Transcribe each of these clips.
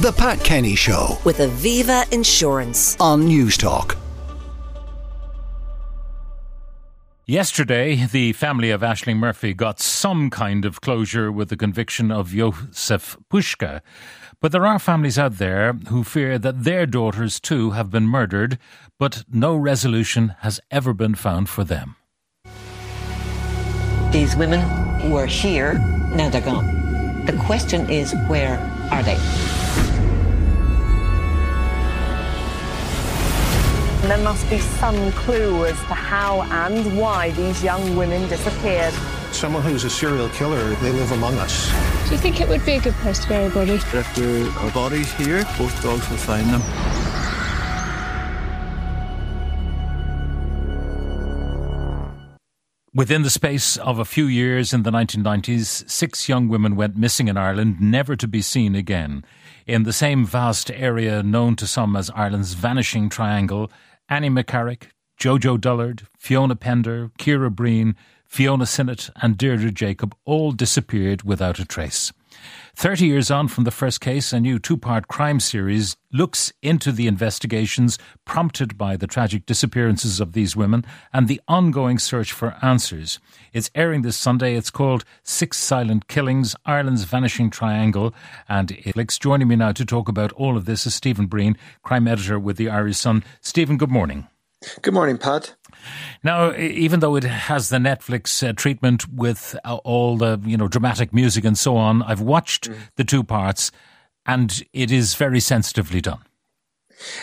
The Pat Kenny Show with Aviva Insurance. on Newstalk. Yesterday, the family of Ashling Murphy got some kind of closure with the conviction of Jozef Puska. But there are families out there who fear that their daughters too have been murdered, but no resolution has ever been found for them. These women were here, now they're gone. The question is, where are they? There must be some clue as to how and why these young women disappeared. Someone who's a serial killer, they live among us. Do you think it would be a good place to bury a body? If there are bodies here, both dogs will find them. Within the space of a few years in the 1990s, six young women went missing in Ireland, never to be seen again. In the same vast area known to some as Ireland's vanishing triangle, Annie McCarrick, Jojo Dullard, Fiona Pender, Ciara Breen, Fiona Sinnott, and Deirdre Jacob all disappeared without a trace. Thirty years on from the first case, a new two part crime series looks into the investigations prompted by the tragic disappearances of these women and the ongoing search for answers. It's airing this Sunday. It's called Six Silent Killings Ireland's Vanishing Triangle. And Alex, joining me now to talk about all of this is Stephen Breen, crime editor with the Irish Sun. Stephen, good morning. Good morning, Pat. Now, even though it has the Netflix uh, treatment with uh, all the you know dramatic music and so on, I've watched the two parts, and it is very sensitively done.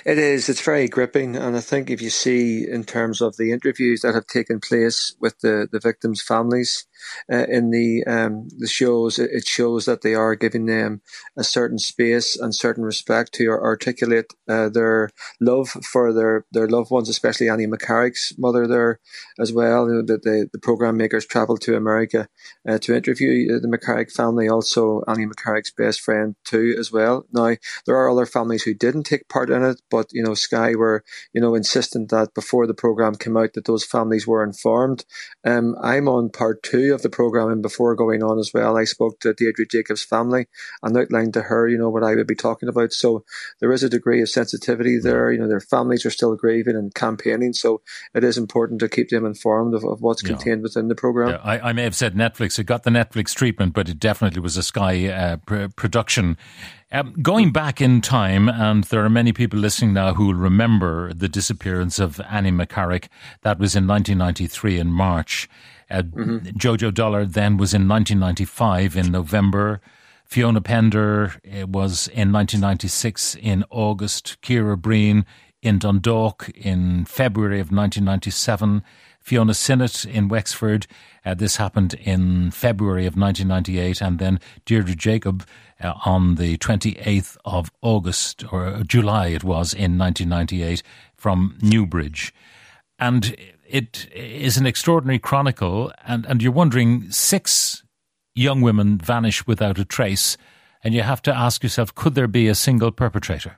It is. It's very gripping, and I think if you see in terms of the interviews that have taken place with the, the victims' families uh, in the um, the shows, it, shows that they are giving them a certain space and certain respect to articulate uh, their love for their, their loved ones, especially Annie McCarrick's mother there as well. You know, the, the, the program makers travelled to America uh, to interview the McCarrick family, also Annie McCarrick's best friend too as well. Now there are other families who didn't take part in it, but you know Sky were you know insistent that before the program came out that those families were informed. Um, I'm on part two of the program, and before going on as well, I spoke to Deirdre Jacobs' family and outlined to her you know what I would be talking about. So there is a degree of sensitivity there. You know their families are still grieving and campaigning, so it is important to keep them informed of, of what's Yeah. contained within the program. Yeah, I, I may have said Netflix. It got the Netflix treatment, but it definitely was a Sky uh, pr- production. Um, going back in time, and there are many people listening now who will remember the disappearance of Annie McCarrick. That was in 1993 in March. Uh, Jojo Dullard then was in 1995 in November. Fiona Pender uh, was in 1996 in August. Ciara Breen in Dundalk in February of 1997. Fiona Sinnott in Wexford. Uh, this happened in February of 1998. And then Deirdre Jacob uh, on the 28th of August, or July it was, in 1998 from Newbridge. And it is an extraordinary chronicle. And, and you're wondering, six young women vanish without a trace. And you have to ask yourself, could there be a single perpetrator?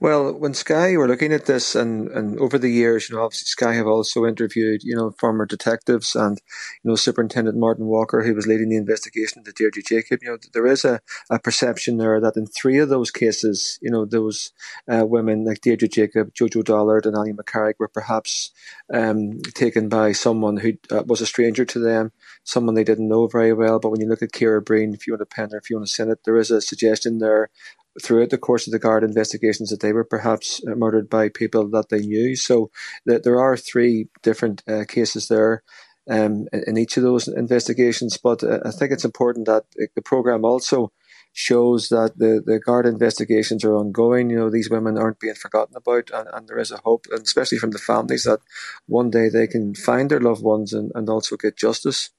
Well, when Sky were looking at this, and, and over the years, you know, obviously Sky have also interviewed, you know, former detectives and, you know, Superintendent Martin Walker, who was leading the investigation into Deirdre Jacob. You know, there is a, a perception there that in three of those cases, you know, those uh, women like Deirdre Jacob, Jojo Dullard, and Annie McCarrick were perhaps um, taken by someone who uh, was a stranger to them, someone they didn't know very well. But when you look at Ciara Breen, Fiona Pender, Fiona Sinnott, there is a suggestion there throughout the course of the guard investigations that they were perhaps uh, murdered by people that they knew. So th- there are three different uh, cases there. Um, in, in each of those investigations, but uh, I think it's important that uh, the program also shows that the, the guard investigations are ongoing. You know, these women aren't being forgotten about, and, and there is a hope, and especially from the families, that one day they can find their loved ones and, and also get justice.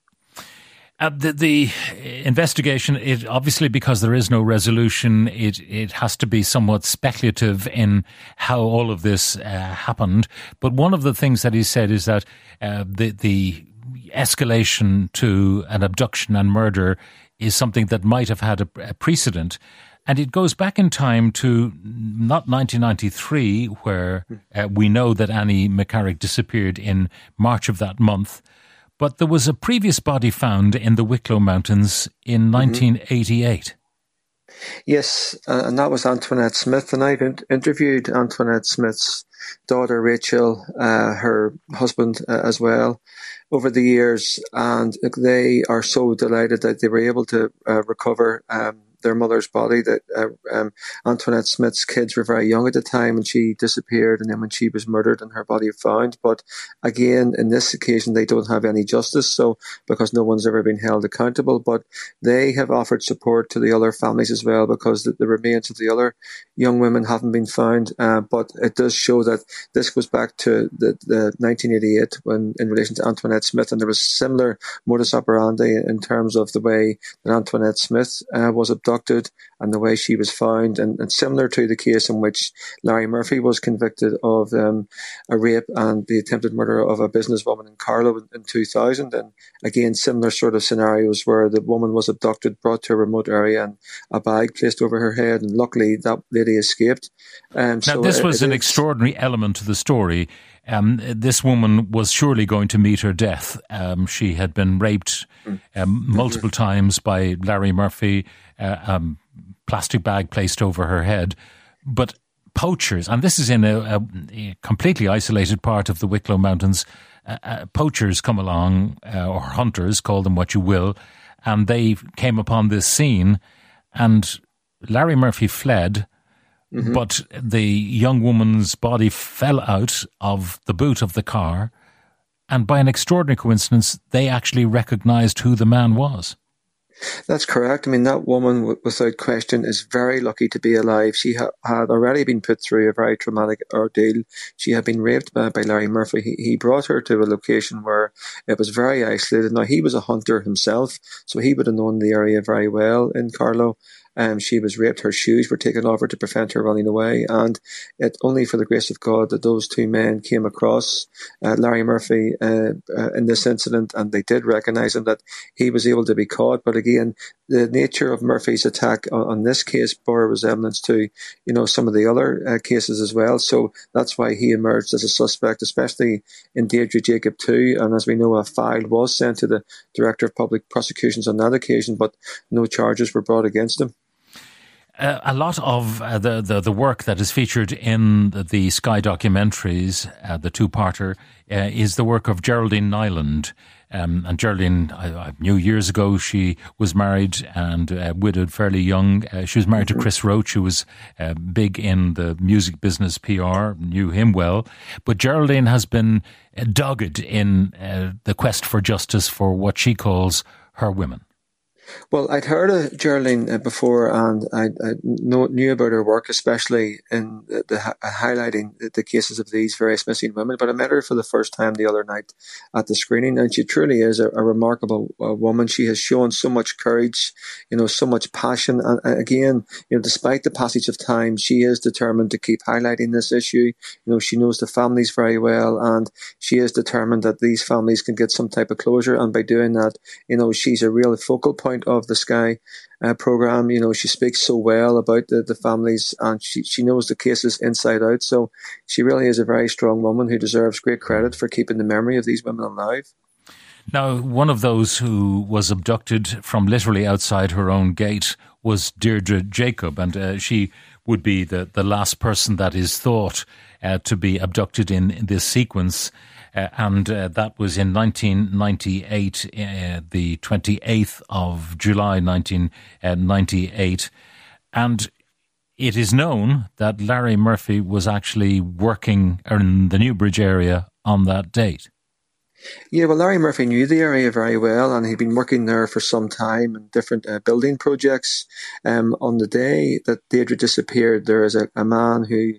Uh, the, the investigation, it obviously because there is no resolution, it it has to be somewhat speculative in how all of this uh, happened. But one of the things that he said is that uh, the the escalation to an abduction and murder is something that might have had a, a precedent. And it goes back in time to not 1993, where uh, we know that Annie McCarrick disappeared in March of that month, but there was a previous body found in the Wicklow Mountains in 1988. Yes, uh, and that was Antoinette Smith, and I've in- interviewed Antoinette Smith's daughter Rachel, uh, her husband uh, as well, over the years, and they are so delighted that they were able to uh, recover um, their mother's body. That uh, um, Antoinette Smith's kids were very young at the time when she disappeared, and then when she was murdered and her body found. But again, in this occasion, they don't have any justice, so because no one's ever been held accountable. But they have offered support to the other families as well because the, the remains of the other young women haven't been found. Uh, but it does show that this goes back to the, the 1988 when, in relation to Antoinette Smith, and there was similar modus operandi in terms of the way that Antoinette Smith uh, was abducted abducted and the way she was found, and, and similar to the case in which Larry Murphy was convicted of um, a rape and the attempted murder of a businesswoman in Carlow in, in 2000. And again, similar sort of scenarios where the woman was abducted, brought to a remote area, and a bag placed over her head, and luckily that lady escaped. Um, now, so this was it, an extraordinary element to the story. Um, this woman was surely going to meet her death. Um, she had been raped mm. um, multiple times by Larry Murphy, uh, um, plastic bag placed over her head. But poachers, and this is in a, a, a completely isolated part of the Wicklow Mountains, uh, uh, poachers come along, uh, or hunters, call them what you will, and they came upon this scene, and Larry Murphy fled Mm-hmm. But the young woman's body fell out of the boot of the car, and by an extraordinary coincidence, they actually recognized who the man was. That's correct. I mean, that woman, without question, is very lucky to be alive. She ha- had already been put through a very traumatic ordeal. She had been raped by, by Larry Murphy. He, he brought her to a location where it was very isolated. Now, he was a hunter himself, so he would have known the area very well in Carlow. Um, she was raped. Her shoes were taken off her to prevent her running away. And it only for the grace of God that those two men came across uh, Larry Murphy uh, uh, in this incident, and they did recognise him that he was able to be caught. But again, the nature of Murphy's attack on, on this case bore resemblance to you know some of the other uh, cases as well. So that's why he emerged as a suspect, especially in Deirdre Jacob too. And as we know, a file was sent to the director of public prosecutions on that occasion, but no charges were brought against him. Uh, a lot of uh, the, the, the work that is featured in the, the Sky documentaries, uh, the two-parter, uh, is the work of Geraldine Niland. Um, and Geraldine, I, I, knew years ago she was married and uh, widowed fairly young. Uh, she was married to Chris Roach, who was big in the music business PR, knew him well. But Geraldine has been dogged in the quest for justice for what she calls her women. Well, I'd heard of Geraldine uh, before, and I, I know, knew about her work, especially in the, the highlighting the, the, cases of these various missing women. But I met her for the first time the other night at the screening, and she truly is a, a remarkable uh, woman. She has shown so much courage, you know, so much passion, and, and again, you know, despite the passage of time, she is determined to keep highlighting this issue. You know, she knows the families very well, and she is determined that these families can get some type of closure. And by doing that, you know, she's a real focal point of the Sky uh, program. You know, she speaks so well about the, the families and she, she knows the cases inside out. So she really is a very strong woman who deserves great credit for keeping the memory of these women alive. Now, one of those who was abducted from literally outside her own gate was Deirdre Jacob, and uh, she would be the, the last person that is thought uh, to be abducted in, in this sequence. Uh, and uh, that was in 1998, uh, the 28th of July 1998. And it is known that Larry Murphy was actually working in the Newbridge area on that date. Yeah, well, Larry Murphy knew the area very well, and he'd been working there for some time in different uh, building projects. Um, on the day that Deirdre disappeared, there is a, a, man who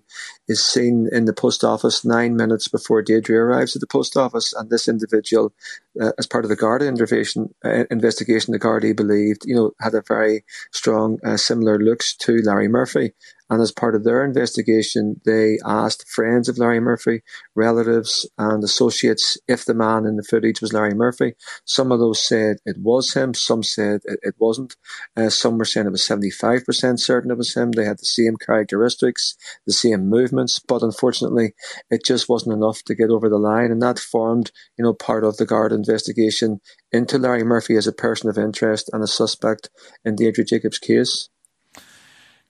is seen in the post office nine minutes before Deirdre arrives at the post office, and this individual, uh, as part of the Garda investigation, uh, investigation, the Garda believed, you know, had a very strong, uh, similar looks to Larry Murphy. And as part of their investigation, they asked friends of Larry Murphy, relatives, and associates if the man in the footage was Larry Murphy. Some of those said it was him. Some said it, it wasn't. Uh, some were saying it was 75% certain it was him. They had the same characteristics, the same movements, but unfortunately, it just wasn't enough to get over the line. And that formed, you know, part of the Garda investigation into Larry Murphy as a person of interest and a suspect in Deirdre Jacobs' case.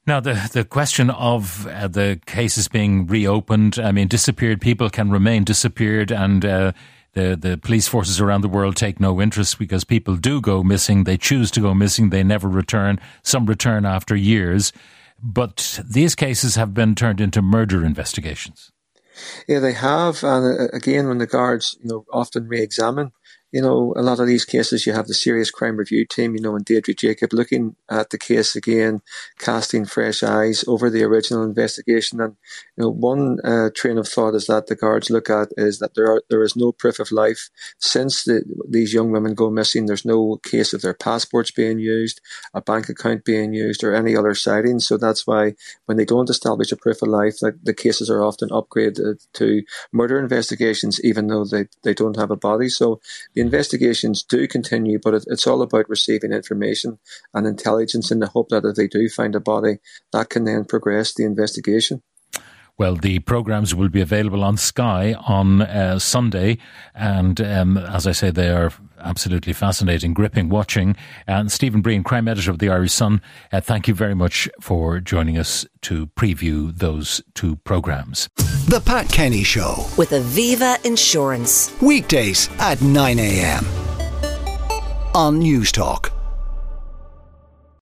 Now, the, the question of uh, the cases being reopened, I mean, disappeared people can remain disappeared and uh, the, the police forces around the world take no interest because people do go missing. They choose to go missing. They never return. Some return after years. But these cases have been turned into murder investigations. Yeah, they have. And uh, again, when the guards, you know, often re-examine you know, a lot of these cases, you have the serious crime review team, you know, and Deirdre Jacob looking at the case again, casting fresh eyes over the original investigation. And, you know, one uh, train of thought is that the guards look at is that there are, there is no proof of life since the, these young women go missing. There's no case of their passports being used, a bank account being used, or any other sightings. So that's why when they don't establish a proof of life, the, the cases are often upgraded to murder investigations, even though they, they don't have a body. So investigations do continue, but it, it's all about receiving information and intelligence in the hope that if they do find a body, that can then progress the investigation. Well, the programs will be available on Sky on uh, Sunday, and um, as I say, they are absolutely fascinating, gripping watching. And Stephen Breen, crime editor of the Irish Sun, uh, thank you very much for joining us to preview those two programs. The Pat Kenny Show with Aviva Insurance. Weekdays at 9 a.m. on Newstalk.